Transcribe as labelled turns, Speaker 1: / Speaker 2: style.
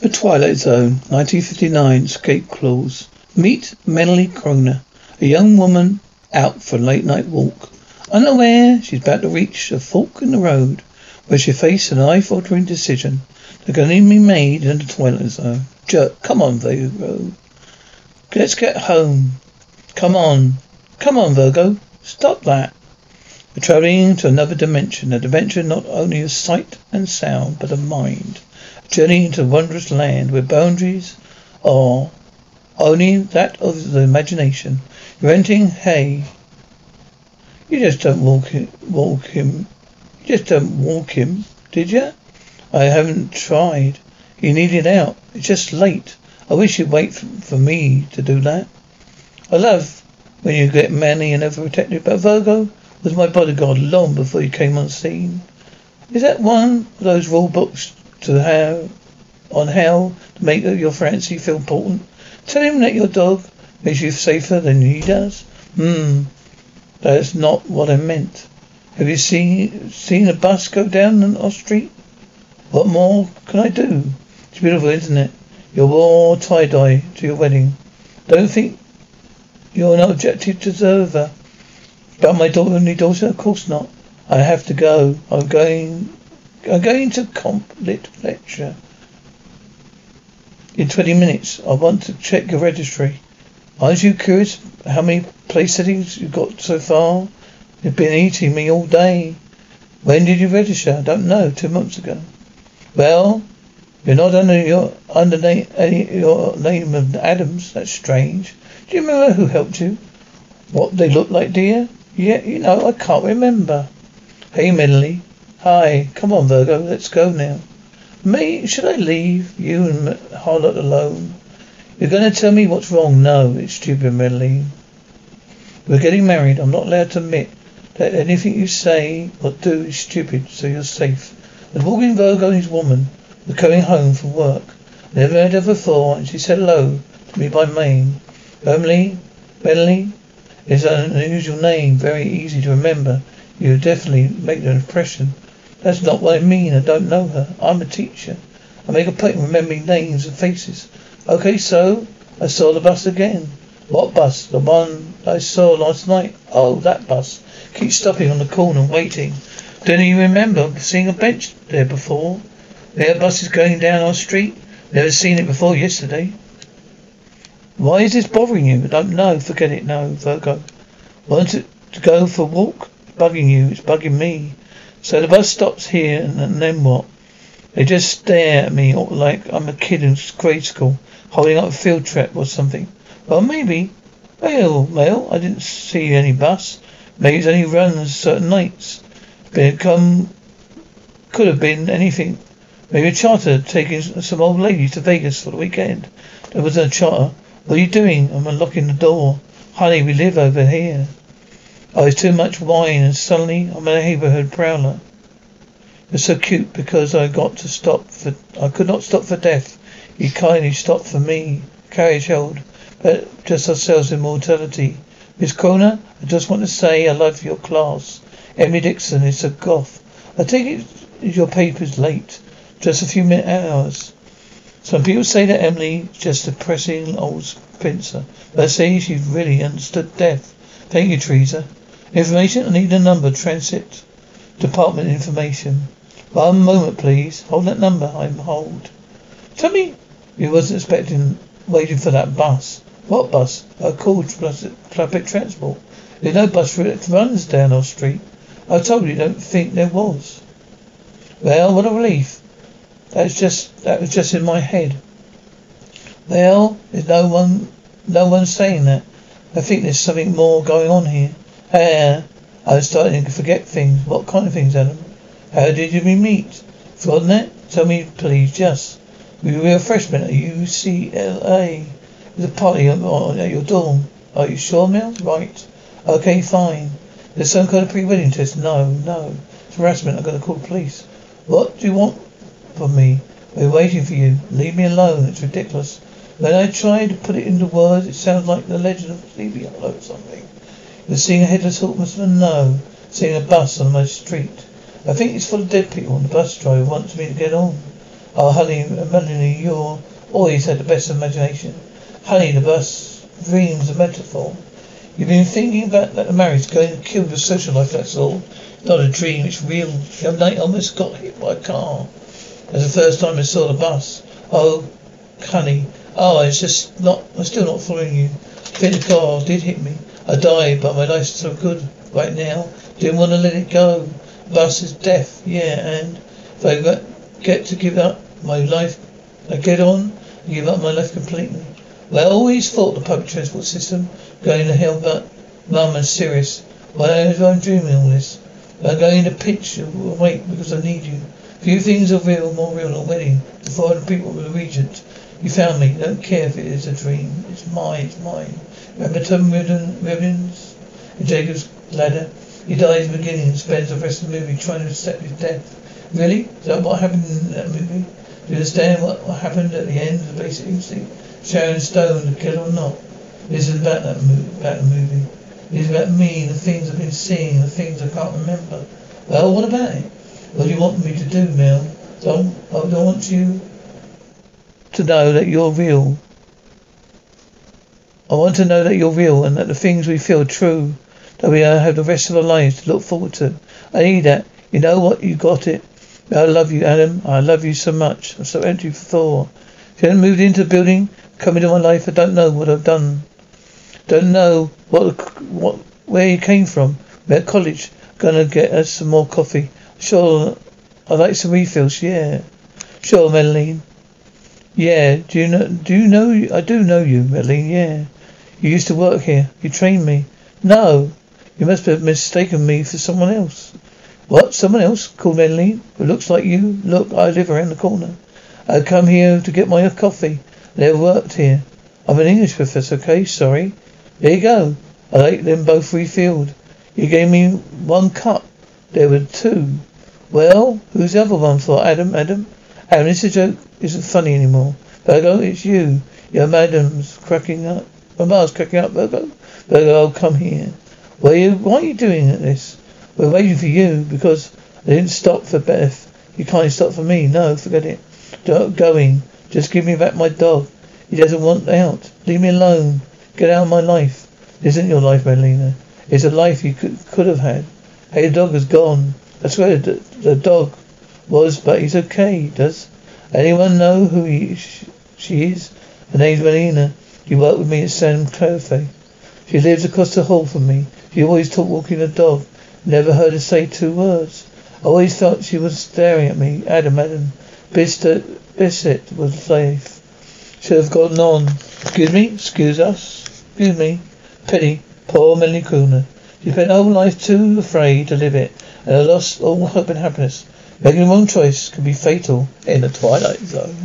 Speaker 1: The Twilight Zone, 1959, Escape Clause. Meet Melanie Kroner, a young woman out for a late night walk. Unaware she's about to reach a fork in the road where she faces an eye-altering decision that can only be made in the Twilight Zone. Jerk, come on, Virgo. Let's get home. Come on. Come on, Virgo. Stop that. We're traveling to another dimension, a dimension not only of sight and sound, but of mind. Journey into wondrous land where boundaries are only that of the imagination. You're hay. You just don't walk him, walk him. You just don't walk him, did you? I haven't tried. You need it out. It's just late. I wish you'd wait for, for me to do that. I love when you get manly and overprotective, but Virgo was my bodyguard long before you came on scene. Is that one of those rule books to have on how to make your fancy feel important? Tell him that your dog makes you safer than he does. Hmm, that's not what I meant. Have you seen seen a bus go down our street? What more can I do? It's beautiful, isn't it? You wore tie dye to your wedding. Don't think you're an objective observer. But my daughter, only daughter, of course not. I have to go. I'm going. I'm going to comp lit lecture in 20 minutes. I want to check your registry. Aren't you curious how many place settings you've got so far? You've been eating me all day. When did you register? I don't know. Two months ago. Well, you're not under your under name, your name of Adams. That's strange. Do you remember who helped you? What they look like, dear? Yeah, you know, I can't remember. Hey, Melanie. Hi. Come on, Virgo. Let's go now. Me? Should I leave you and Harlot alone? You're going to tell me what's wrong? No, it's stupid, Melanie. We're getting married. I'm not allowed to admit that anything you say or do is stupid, so you're safe. The walking Virgo and his woman were coming home from work. Never met her before, and she said hello to me by name. Emily, Melanie is an unusual name, very easy to remember. You definitely make an impression. That's not what I mean. I don't know her. I'm a teacher. I make a point of remembering names and faces. Okay, so I saw the bus again. What bus? The one I saw last night. Oh, that bus. Keep stopping on the corner and waiting. Don't you remember seeing a bench there before? There bus is going down our street. Never seen it before yesterday. Why is this bothering you? I don't know. Forget it. No, Virgo. Want it to go for a walk? Bugging you. It's bugging me. So the bus stops here, and, then what? They just stare at me like I'm a kid in grade school, holding up a field trip or something. Well, maybe. Well, well, I didn't see any bus. Maybe it's only runs certain nights. Come, could have been anything. Maybe a charter taking some old ladies to Vegas for the weekend. There was a charter. What are you doing? I'm unlocking the door. Honey, we live over here. Oh, was too much wine and suddenly I'm a neighborhood prowler. You're so cute because I got to stop for, I could not stop for death. You kindly stopped for me. Carriage held, but just ourselves in mortality. Miss Kroner, I just want to say I love your class. Emily Dickinson is a goth. I take it your paper's late. Just a few minutes hours. Some people say that Emily is just a pressing old spinster, but I say she really understood death. Thank you, Teresa. Information? I need a number. Transit Department information. One moment, please. Hold that number. I'm hold. Tell me you wasn't expecting waiting for that bus. What bus? A call to public transport. There's no bus that runs down our street. I told you don't think there was. Well, what a relief. That's just that was just in my head. Well, there's no one no one saying that. I think there's something more going on here. Hey, uh, I was starting to forget things. What kind of things, Adam? How did you meet? Forgotten that? Tell me, please, just. We were freshmen at UCLA. There's a party at your dorm. Are you sure, Mel? Right. Okay, fine. There's some kind of pre-wedding test. No, no. It's harassment. I'm going to call the police. What do you want from me? We're waiting for you. Leave me alone. It's ridiculous. When I try to put it into words, it sounds like the legend of Sleepy Hollow or something. You're seeing a headless horseman? No. Seeing a bus on my street. I think it's full of dead people and the bus driver wants me to get on. Oh, honey, Melanie, you're always had the best imagination. Honey, the bus dreams a metaphor. You've been thinking about that marriage going to kill your social life, that's all. Not a dream, it's real. The other night I almost got hit by a car. That's the first time I saw the bus. Oh, honey. Oh, it's just not, I'm still not following you. I think the car did hit me. I died, but my life's so good right now. Didn't want to let it go. Bus is death, yeah, and if I get to give up my life, I get on and give up my life completely. Well, I always thought the public transport system going to hell, but Mum is serious. Why am I dreaming all this? I'm going to pitch wait because I need you. Few things are real, more real than a wedding. The 400 people with the regent. You found me. Don't care if it is a dream. It's mine. It's mine. Remember Tim Robbins in Jacob's Ladder? He dies in the beginning and spends the rest of the movie trying to accept his death. Really? Is that what happened in that movie? Do you understand what, what happened at the end of the basic instinct? Sharon Stone, the killer or not? This is about that about the movie. It is about me, the things I've been seeing, the things I can't remember. Well, what about it? What do you want me to do, Mel? Don't, I don't want you to know that you're real. I want to know that you're real and that the things we feel are true. That we have the rest of our lives to look forward to. I need that. You know what? You got it. I love you, Adam. I love you so much. I'm so empty for. If you hadn't moved into the building, come into my life, I don't know what I've done. Don't know what, what, where you came from. We're at college. Gonna get us some more coffee. Sure, I'd like some refills. Yeah. Sure, Madeline. Yeah. Do you know? Do you know? I do know you, Madeline. Yeah. You used to work here. You trained me. No. You must have mistaken me for someone else. What? Someone else? Called Madeline? Who looks like you? Look, I live around the corner. I come here to get my coffee. I Never worked here. I'm an English professor, okay? Sorry. There you go. I like them both refilled. You gave me one cup. There were two. Well, who's the other one for? Adam, Adam? Adam, this joke isn't funny anymore. Virgo, it's you. Your madam's cracking up. Mama's cracking up, Virgo. Virgo, oh, come here. Are you, why are you doing this? We're waiting for you because I didn't stop for Beth. You can't stop for me. No, forget it. Don't going. Just give me back my dog. He doesn't want out. Leave me alone. Get out of my life. This isn't your life, Madalena. It's a life you could, could have had. Hey, the dog is gone. That's where the, the dog was, but he's okay. Does anyone know who he, she is? Her name's Melina. She worked with me at San Clefe. She lives across the hall from me. She always talked walking a dog. Never heard her say two words. I always thought she was staring at me. Adam, Adam. Bisset, Bisset was safe. Should have gone on. Excuse me? Excuse us? Excuse me? Pity. Poor Kroner. She spent her whole life too afraid to live it, and I lost all hope and happiness. Making the wrong choice can be fatal in the twilight zone.